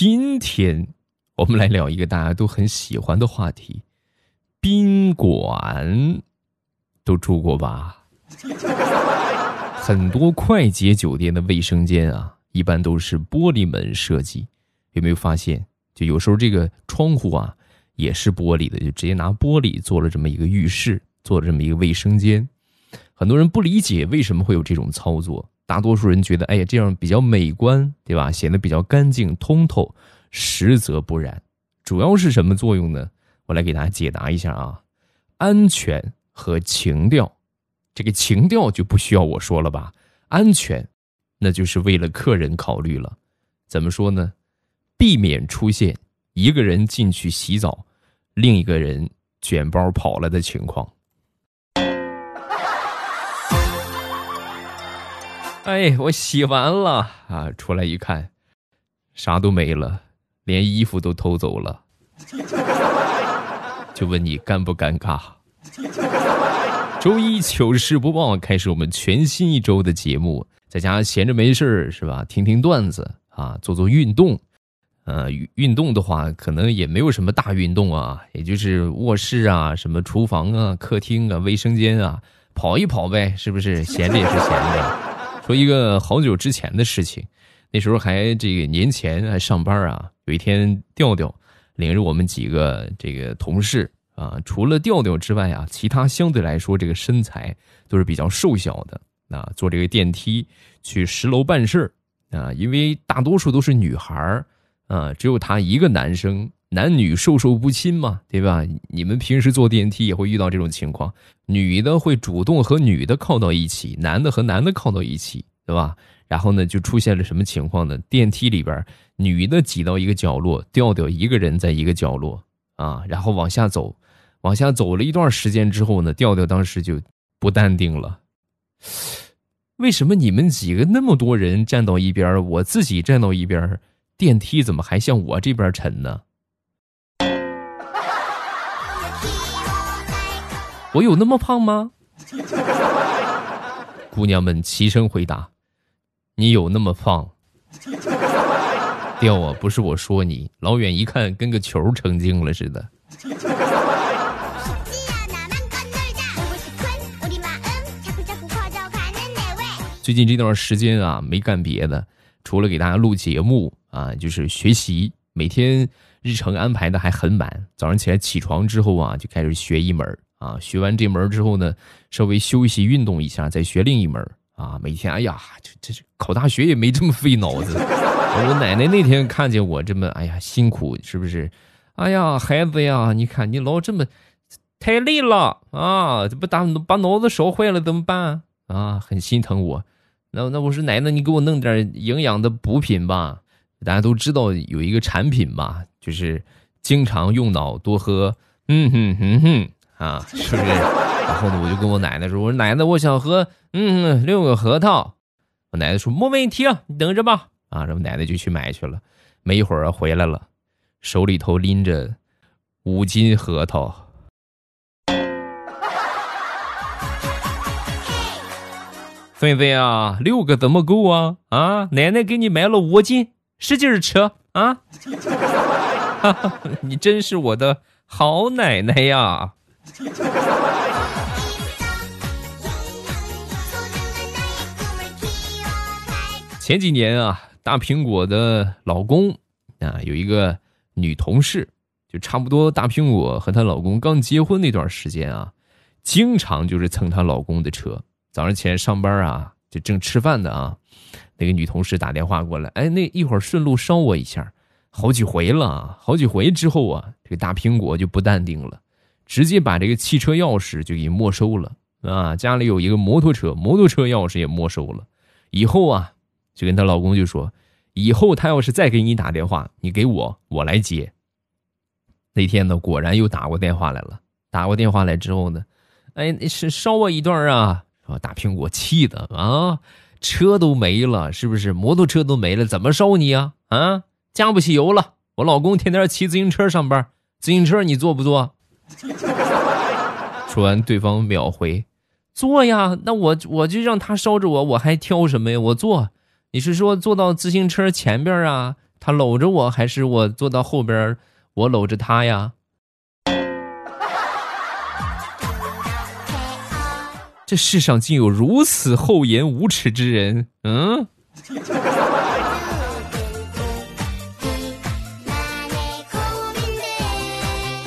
今天我们来聊一个大家都很喜欢的话题——宾馆，都住过吧？很多快捷酒店的卫生间啊，一般都是玻璃门设计。有没有发现？就有时候这个窗户啊，也是玻璃的，就直接拿玻璃做了这么一个浴室，做了这么一个卫生间。很多人不理解为什么会有这种操作，大多数人觉得，哎呀，这样比较美观，对吧？显得比较干净通透。实则不然，主要是什么作用呢？我来给大家解答一下啊。安全和情调，这个情调就不需要我说了吧？安全，那就是为了客人考虑了。怎么说呢？避免出现一个人进去洗澡，另一个人卷包跑了的情况。哎，我洗完了啊，出来一看，啥都没了，连衣服都偷走了。就问你尴不尴尬？周一糗事播报开始，我们全新一周的节目，在家闲着没事是吧？听听段子啊，做做运动。呃，运动的话，可能也没有什么大运动啊，也就是卧室啊、什么厨房啊、客厅啊、卫生间啊，跑一跑呗，是不是？闲着也是闲着。说一个好久之前的事情，那时候还这个年前还上班啊。有一天，调调领着我们几个这个同事啊，除了调调之外啊，其他相对来说这个身材都是比较瘦小的啊，坐这个电梯去十楼办事儿啊，因为大多数都是女孩儿。啊，只有他一个男生，男女授受不亲嘛，对吧？你们平时坐电梯也会遇到这种情况，女的会主动和女的靠到一起，男的和男的靠到一起，对吧？然后呢，就出现了什么情况呢？电梯里边，女的挤到一个角落，调调一个人在一个角落啊，然后往下走，往下走了一段时间之后呢，调调当时就不淡定了。为什么你们几个那么多人站到一边，我自己站到一边？电梯怎么还向我这边沉呢？我有那么胖吗？姑娘们齐声回答：“你有那么胖。”掉啊！不是我说你，老远一看跟个球成精了似的。最近这段时间啊，没干别的，除了给大家录节目。啊，就是学习，每天日程安排的还很满。早上起来起床之后啊，就开始学一门啊，学完这门之后呢，稍微休息运动一下，再学另一门啊。每天，哎呀，这这考大学也没这么费脑子。我奶奶那天看见我这么，哎呀，辛苦是不是？哎呀，孩子呀，你看你老这么太累了啊，这不把把脑子烧坏了怎么办啊？很心疼我。那那我说奶奶，你给我弄点营养的补品吧。大家都知道有一个产品嘛，就是经常用脑多喝，嗯哼哼哼啊，是不是？然后呢，我就跟我奶奶说：“我说奶奶，我想喝，嗯，六个核桃。”我奶奶说：“没问题，你等着吧。”啊，然后奶奶就去买去了。没一会儿回来了，手里头拎着五斤核桃。菲菲啊，六个怎么够啊？啊，奶奶给你买了五斤。使劲吃啊！你真是我的好奶奶呀！前几年啊，大苹果的老公啊，有一个女同事，就差不多大苹果和她老公刚结婚那段时间啊，经常就是蹭她老公的车。早上起来上班啊，就正吃饭的啊。那个女同事打电话过来，哎，那一会儿顺路捎我一下，好几回了，好几回之后啊，这个大苹果就不淡定了，直接把这个汽车钥匙就给没收了啊！家里有一个摩托车，摩托车钥匙也没收了。以后啊，就跟她老公就说，以后他要是再给你打电话，你给我，我来接。那天呢，果然又打过电话来了，打过电话来之后呢，哎，是捎我一段啊，大苹果气的啊。车都没了，是不是？摩托车都没了，怎么烧你啊？啊，加不起油了。我老公天天骑自行车上班，自行车你坐不坐？说完，对方秒回：坐呀。那我我就让他烧着我，我还挑什么呀？我坐。你是说坐到自行车前边啊？他搂着我，还是我坐到后边，我搂着他呀？这世上竟有如此厚颜无耻之人！嗯。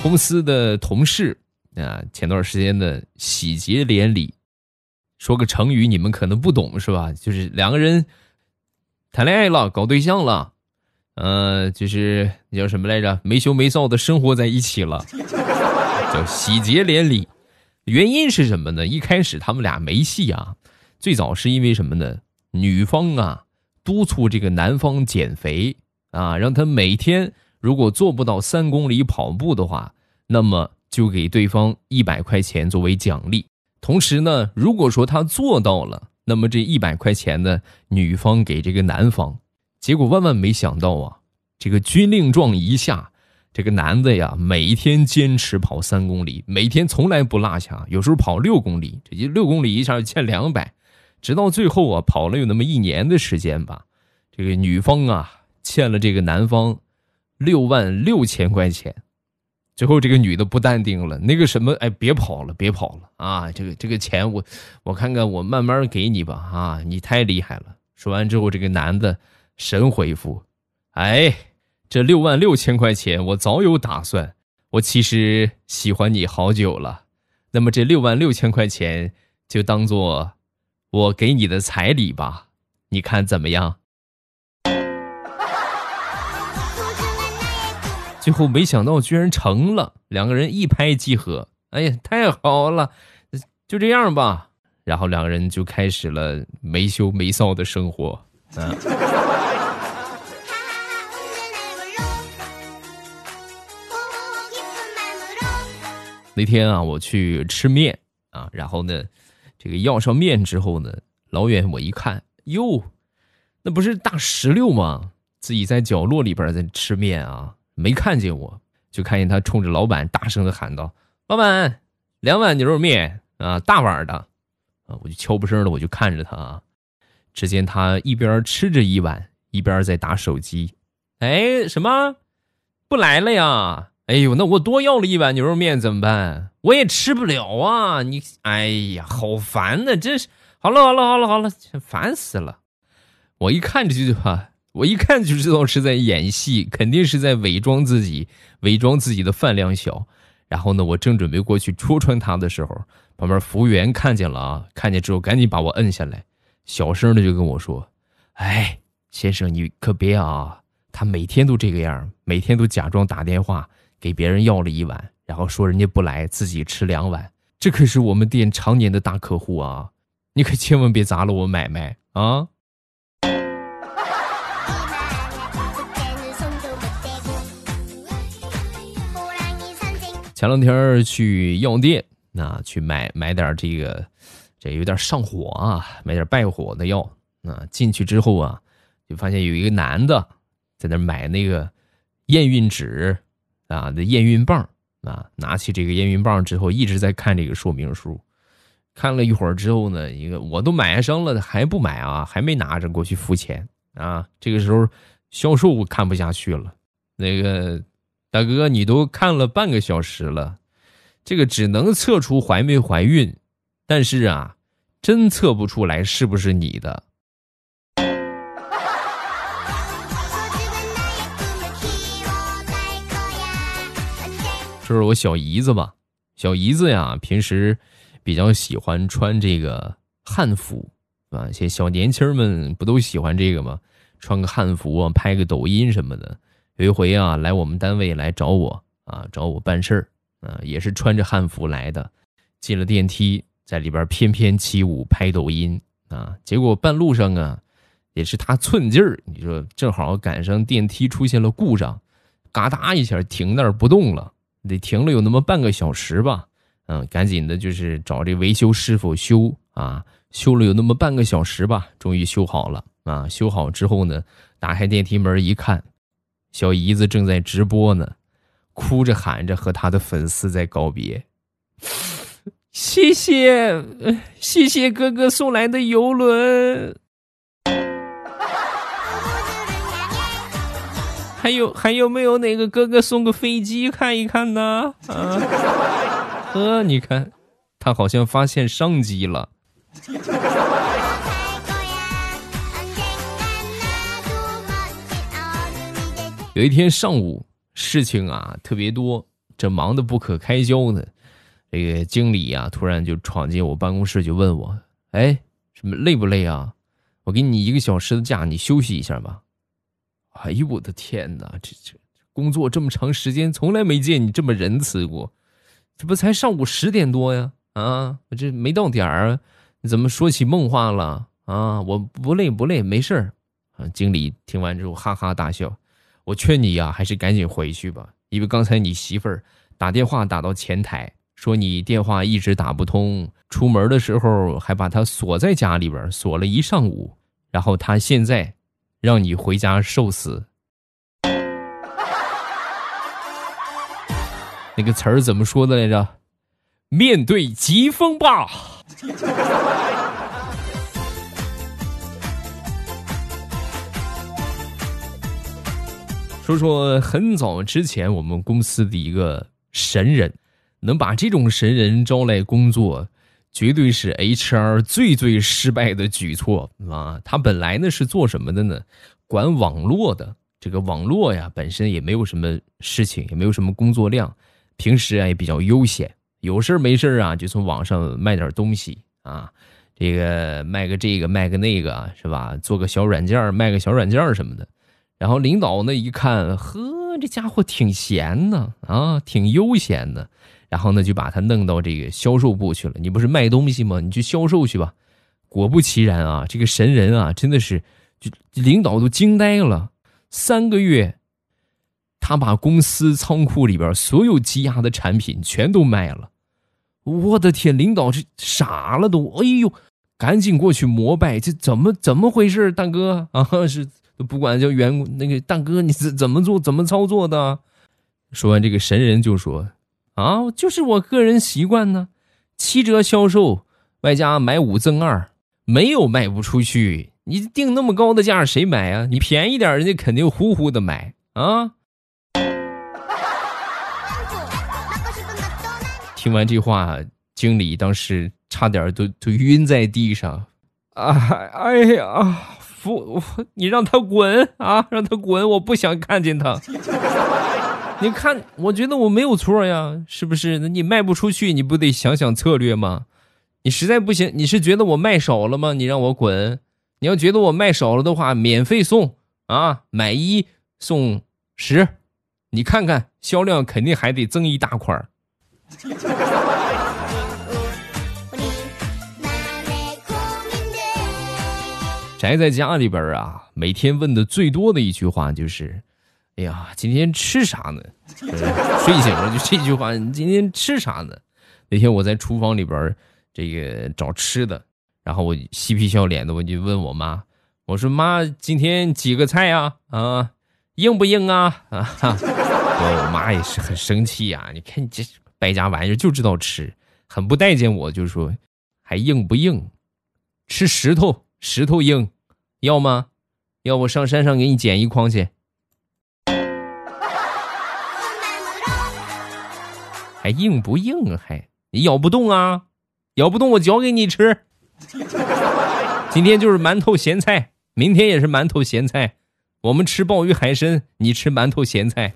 公司的同事啊，前段时间的喜结连理，说个成语你们可能不懂是吧？就是两个人谈恋爱了，搞对象了，呃，就是叫什么来着？没羞没臊的生活在一起了，叫喜结连理。原因是什么呢？一开始他们俩没戏啊，最早是因为什么呢？女方啊督促这个男方减肥啊，让他每天。如果做不到三公里跑步的话，那么就给对方一百块钱作为奖励。同时呢，如果说他做到了，那么这一百块钱呢，女方给这个男方。结果万万没想到啊，这个军令状一下，这个男的呀，每天坚持跑三公里，每天从来不落下，有时候跑六公里，这就六公里一下就欠两百，直到最后啊，跑了有那么一年的时间吧，这个女方啊，欠了这个男方。六万六千块钱，最后这个女的不淡定了，那个什么，哎，别跑了，别跑了啊！这个这个钱我我看看，我慢慢给你吧啊！你太厉害了。说完之后，这个男的神回复：“哎，这六万六千块钱我早有打算，我其实喜欢你好久了。那么这六万六千块钱就当做我给你的彩礼吧，你看怎么样？”最后没想到居然成了，两个人一拍即合。哎呀，太好了，就这样吧。然后两个人就开始了没羞没臊的生活。嗯。那天啊，我去吃面啊，然后呢，这个要上面之后呢，老远我一看，哟，那不是大石榴吗？自己在角落里边在吃面啊。没看见我，就看见他冲着老板大声的喊道：“老板，两碗牛肉面啊，大碗的。”啊，我就悄不声的，我就看着他啊。只见他一边吃着一碗，一边在打手机。哎，什么？不来了呀？哎呦，那我多要了一碗牛肉面怎么办？我也吃不了啊！你，哎呀，好烦呐！真是。好了，好了，好了，好了，烦死了。我一看这句话。我一看就知道是在演戏，肯定是在伪装自己，伪装自己的饭量小。然后呢，我正准备过去戳穿他的时候，旁边服务员看见了啊，看见之后赶紧把我摁下来，小声的就跟我说：“哎，先生，你可别啊，他每天都这个样，每天都假装打电话给别人要了一碗，然后说人家不来，自己吃两碗。这可是我们店常年的大客户啊，你可千万别砸了我买卖啊！”前两天去药店，那去买买点这个，这有点上火啊，买点败火的药。那进去之后啊，就发现有一个男的在那买那个验孕纸啊，那验孕棒啊。拿起这个验孕棒之后，一直在看这个说明书。看了一会儿之后呢，一个我都买上了，还不买啊？还没拿着过去付钱啊？这个时候销售看不下去了，那个。大哥，你都看了半个小时了，这个只能测出怀没怀孕，但是啊，真测不出来是不是你的。这是我小姨子吧？小姨子呀，平时比较喜欢穿这个汉服啊，些小年轻们不都喜欢这个吗？穿个汉服啊，拍个抖音什么的。有一回啊，来我们单位来找我啊，找我办事儿啊，也是穿着汉服来的。进了电梯，在里边翩翩起舞，拍抖音啊。结果半路上啊，也是他寸劲儿，你说正好赶上电梯出现了故障，嘎哒一下停那儿不动了，得停了有那么半个小时吧。嗯，赶紧的就是找这维修师傅修啊，修了有那么半个小时吧，终于修好了啊。修好之后呢，打开电梯门一看。小姨子正在直播呢，哭着喊着和他的粉丝在告别。谢谢，谢谢哥哥送来的游轮。还有还有没有哪个哥哥送个飞机看一看呢？啊，呵，你看，他好像发现商机了。有一天上午，事情啊特别多，这忙得不可开交呢。这个经理啊，突然就闯进我办公室，就问我：“哎，什么累不累啊？我给你一个小时的假，你休息一下吧。”哎呦我的天哪，这这工作这么长时间，从来没见你这么仁慈过。这不才上午十点多呀？啊，这没到点儿，你怎么说起梦话了？啊，我不累不累，没事儿。啊，经理听完之后哈哈大笑。我劝你呀，还是赶紧回去吧，因为刚才你媳妇儿打电话打到前台，说你电话一直打不通，出门的时候还把她锁在家里边锁了一上午，然后她现在让你回家受死。那个词儿怎么说的来着？面对疾风吧。说说很早之前我们公司的一个神人，能把这种神人招来工作，绝对是 HR 最最失败的举措啊！他本来呢是做什么的呢？管网络的。这个网络呀，本身也没有什么事情，也没有什么工作量，平时啊也比较悠闲，有事没事啊就从网上卖点东西啊，这个卖个这个卖个那个是吧？做个小软件卖个小软件什么的。然后领导呢一看，呵，这家伙挺闲的啊，挺悠闲的。然后呢就把他弄到这个销售部去了。你不是卖东西吗？你去销售去吧。果不其然啊，这个神人啊，真的是，就领导都惊呆了。三个月，他把公司仓库里边所有积压的产品全都卖了。我的天，领导这傻了都，哎呦，赶紧过去膜拜，这怎么怎么回事，大哥啊是。不管叫员工那个大哥，你怎怎么做怎么操作的？说完这个神人就说：“啊，就是我个人习惯呢，七折销售，外加买五赠二，没有卖不出去。你定那么高的价，谁买啊？你便宜点，人家肯定呼呼的买啊。”听完这话，经理当时差点都都晕在地上。啊，哎呀！不，你让他滚啊！让他滚！我不想看见他。你看，我觉得我没有错呀，是不是？那你卖不出去，你不得想想策略吗？你实在不行，你是觉得我卖少了吗？你让我滚！你要觉得我卖少了的话，免费送啊，买一送十，你看看销量肯定还得增一大块儿。宅在家里边啊，每天问的最多的一句话就是：“哎呀，今天吃啥呢？” 睡醒了就这句话：“你今天吃啥呢？”那天我在厨房里边这个找吃的，然后我嬉皮笑脸的我就问我妈：“我说妈，今天几个菜啊？啊，硬不硬啊？”啊，我妈也是很生气呀！你看你这败家玩意儿就知道吃，很不待见我，就说还硬不硬？吃石头。石头硬，要吗？要我上山上给你捡一筐去。还硬不硬啊？还你咬不动啊？咬不动我嚼给你吃。今天就是馒头咸菜，明天也是馒头咸菜。我们吃鲍鱼海参，你吃馒头咸菜。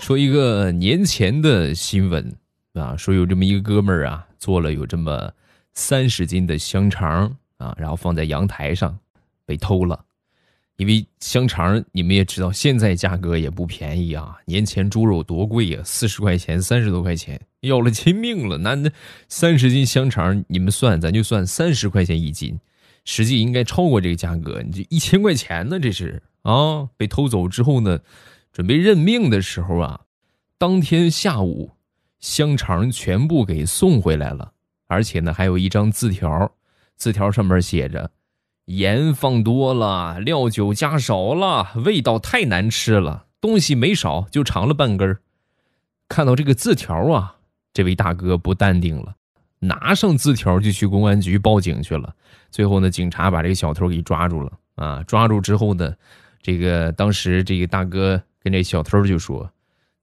说一个年前的新闻。啊，说有这么一个哥们儿啊，做了有这么三十斤的香肠啊，然后放在阳台上，被偷了。因为香肠你们也知道，现在价格也不便宜啊。年前猪肉多贵呀，四十块钱，三十多块钱，要了亲命了。那那三十斤香肠，你们算，咱就算三十块钱一斤，实际应该超过这个价格。你这一千块钱呢，这是啊。被偷走之后呢，准备认命的时候啊，当天下午。香肠全部给送回来了，而且呢，还有一张字条，字条上面写着：“盐放多了，料酒加少了，味道太难吃了，东西没少，就尝了半根看到这个字条啊，这位大哥不淡定了，拿上字条就去公安局报警去了。最后呢，警察把这个小偷给抓住了啊！抓住之后呢，这个当时这个大哥跟这小偷就说：“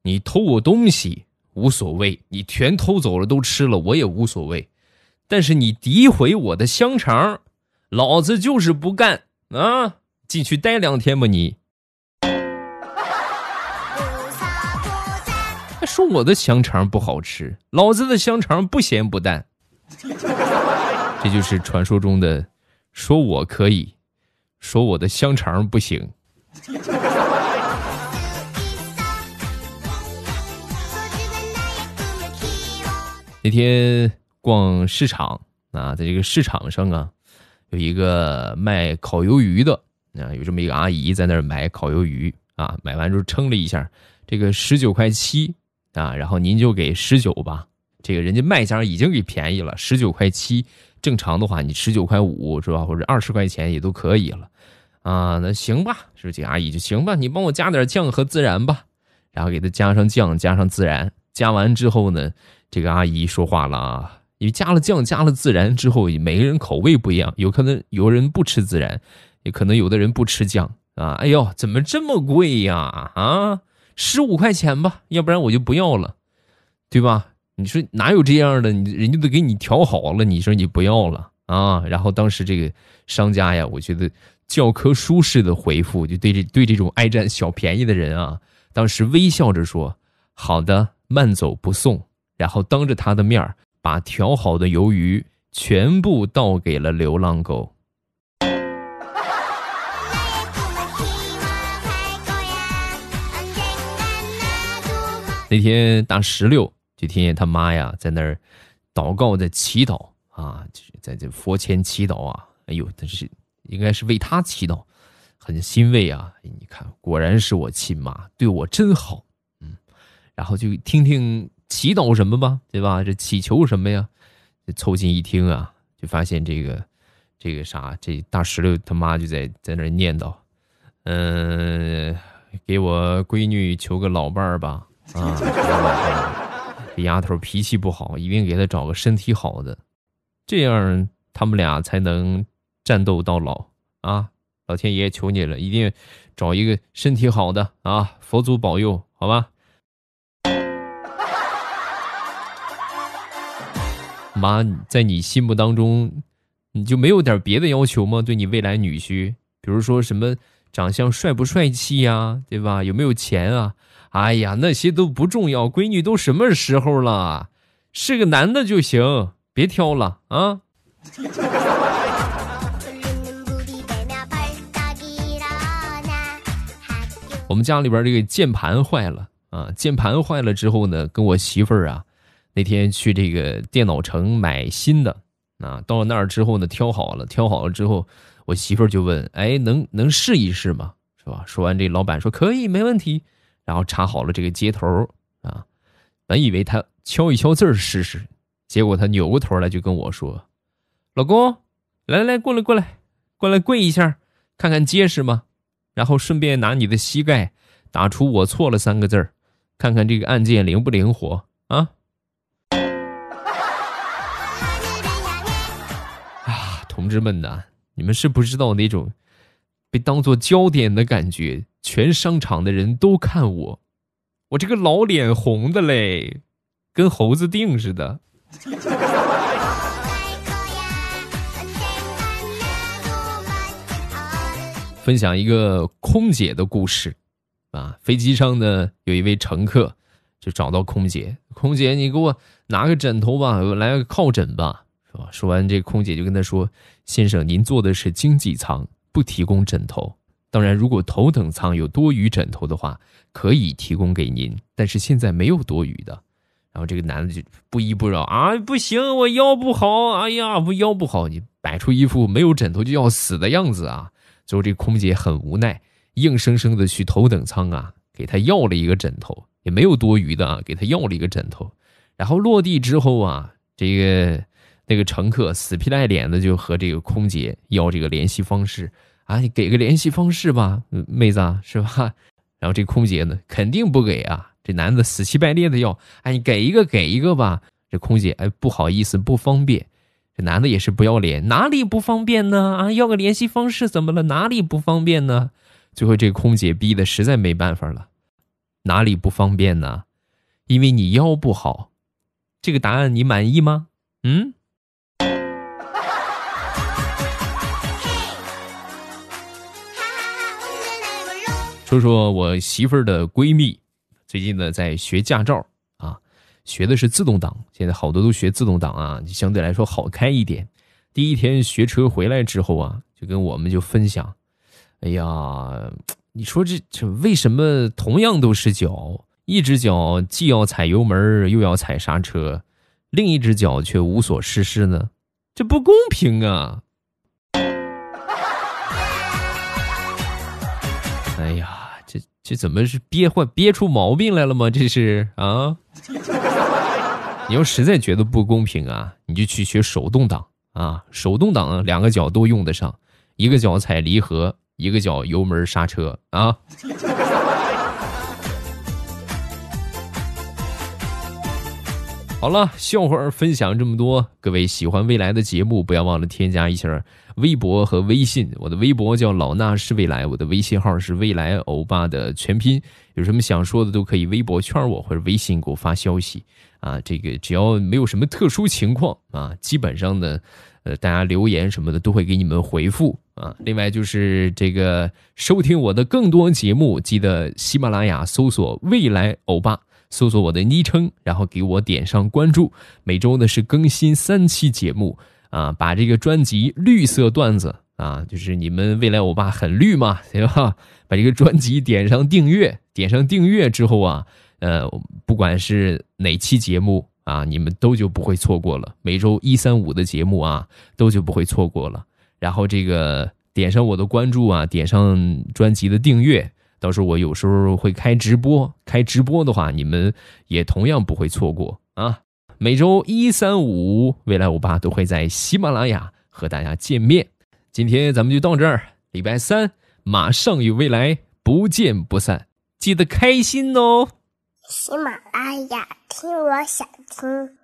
你偷我东西无所谓，你全偷走了都吃了我也无所谓，但是你诋毁我的香肠，老子就是不干啊！进去待两天吧你。”还说我的香肠不好吃，老子的香肠不咸不淡。这就是传说中的，说我可以，说我的香肠不行。那天逛市场啊，在这个市场上啊，有一个卖烤鱿鱼的啊，有这么一个阿姨在那儿买烤鱿鱼啊，买完之后称了一下，这个十九块七啊，然后您就给十九吧。这个人家卖家已经给便宜了，十九块七。正常的话，你十九块五是吧，或者二十块钱也都可以了，啊，那行吧，是这阿姨就行吧，你帮我加点酱和孜然吧，然后给他加上酱，加上孜然，加完之后呢，这个阿姨说话了啊，因为加了酱，加了孜然之后，每个人口味不一样，有可能有人不吃孜然，也可能有的人不吃酱啊，哎呦，怎么这么贵呀？啊，十五块钱吧，要不然我就不要了，对吧？你说哪有这样的？你人家都给你调好了，你说你不要了啊？然后当时这个商家呀，我觉得教科书式的回复，就对这对这种爱占小便宜的人啊，当时微笑着说：“好的，慢走不送。”然后当着他的面把调好的鱿鱼全部倒给了流浪狗。那天大石榴。就听见他妈呀在那儿祷告，在祈祷啊，就是在这佛前祈祷啊。哎呦，但是应该是为他祈祷，很欣慰啊。你看，果然是我亲妈，对我真好。嗯，然后就听听祈祷什么吧，对吧？这祈求什么呀？凑近一听啊，就发现这个这个啥，这大石榴他妈就在在那念叨，嗯，给我闺女求个老伴儿吧，啊。这丫头脾气不好，一定给她找个身体好的，这样他们俩才能战斗到老啊！老天爷求你了，一定找一个身体好的啊！佛祖保佑，好吧？妈，在你心目当中，你就没有点别的要求吗？对你未来女婿，比如说什么长相帅不帅气呀，对吧？有没有钱啊？哎呀，那些都不重要，闺女都什么时候了，是个男的就行，别挑了啊！我们家里边这个键盘坏了啊，键盘坏了之后呢，跟我媳妇儿啊，那天去这个电脑城买新的啊，到了那儿之后呢，挑好了，挑好了之后，我媳妇儿就问，哎，能能试一试吗？是吧？说完，这老板说可以，没问题。然后插好了这个接头啊，本以为他敲一敲字试试，结果他扭过头来就跟我说：“老公，来来过来过来过来跪一下，看看结实吗？然后顺便拿你的膝盖打出我错了三个字看看这个按键灵不灵活啊？”同志们呐，你们是不知道那种被当做焦点的感觉。全商场的人都看我，我这个老脸红的嘞，跟猴子腚似的。分享一个空姐的故事啊，飞机上呢有一位乘客就找到空姐，空姐你给我拿个枕头吧，来个靠枕吧，是吧？说完这空姐就跟他说：“先生，您坐的是经济舱，不提供枕头。”当然，如果头等舱有多余枕头的话，可以提供给您。但是现在没有多余的。然后这个男的就不依不饶啊，不行，我腰不好，哎呀，我腰不好，你摆出一副没有枕头就要死的样子啊。最后这空姐很无奈，硬生生的去头等舱啊，给他要了一个枕头，也没有多余的啊，给他要了一个枕头。然后落地之后啊，这个那个乘客死皮赖脸的就和这个空姐要这个联系方式。啊，你给个联系方式吧，妹子是吧？然后这空姐呢，肯定不给啊。这男的死乞白赖的要，哎，你给一个，给一个吧。这空姐哎不好意思不方便，这男的也是不要脸，哪里不方便呢？啊，要个联系方式怎么了？哪里不方便呢？最后这空姐逼的实在没办法了，哪里不方便呢？因为你腰不好。这个答案你满意吗？嗯。说说我媳妇儿的闺蜜，最近呢在学驾照啊，学的是自动挡。现在好多都学自动挡啊，相对来说好开一点。第一天学车回来之后啊，就跟我们就分享，哎呀，你说这这为什么同样都是脚，一只脚既要踩油门又要踩刹车，另一只脚却无所事事呢？这不公平啊！哎呀。这怎么是憋坏憋出毛病来了吗？这是啊！你要实在觉得不公平啊，你就去学手动挡啊！手动挡两个脚都用得上，一个脚踩离合，一个脚油门刹车啊！好了，笑话分享这么多，各位喜欢未来的节目，不要忘了添加一下微博和微信。我的微博叫老衲是未来，我的微信号是未来欧巴的全拼。有什么想说的都可以微博圈我或者微信给我发消息啊。这个只要没有什么特殊情况啊，基本上呢，呃，大家留言什么的都会给你们回复啊。另外就是这个收听我的更多节目，记得喜马拉雅搜索未来欧巴。搜索我的昵称，然后给我点上关注。每周呢是更新三期节目啊，把这个专辑《绿色段子》啊，就是你们未来欧巴很绿嘛，对吧？把这个专辑点上订阅，点上订阅之后啊，呃，不管是哪期节目啊，你们都就不会错过了。每周一、三、五的节目啊，都就不会错过了。然后这个点上我的关注啊，点上专辑的订阅。到时候我有时候会开直播，开直播的话，你们也同样不会错过啊！每周一、三、五，未来欧巴都会在喜马拉雅和大家见面。今天咱们就到这儿，礼拜三马上与未来不见不散，记得开心哦！喜马拉雅听，我想听。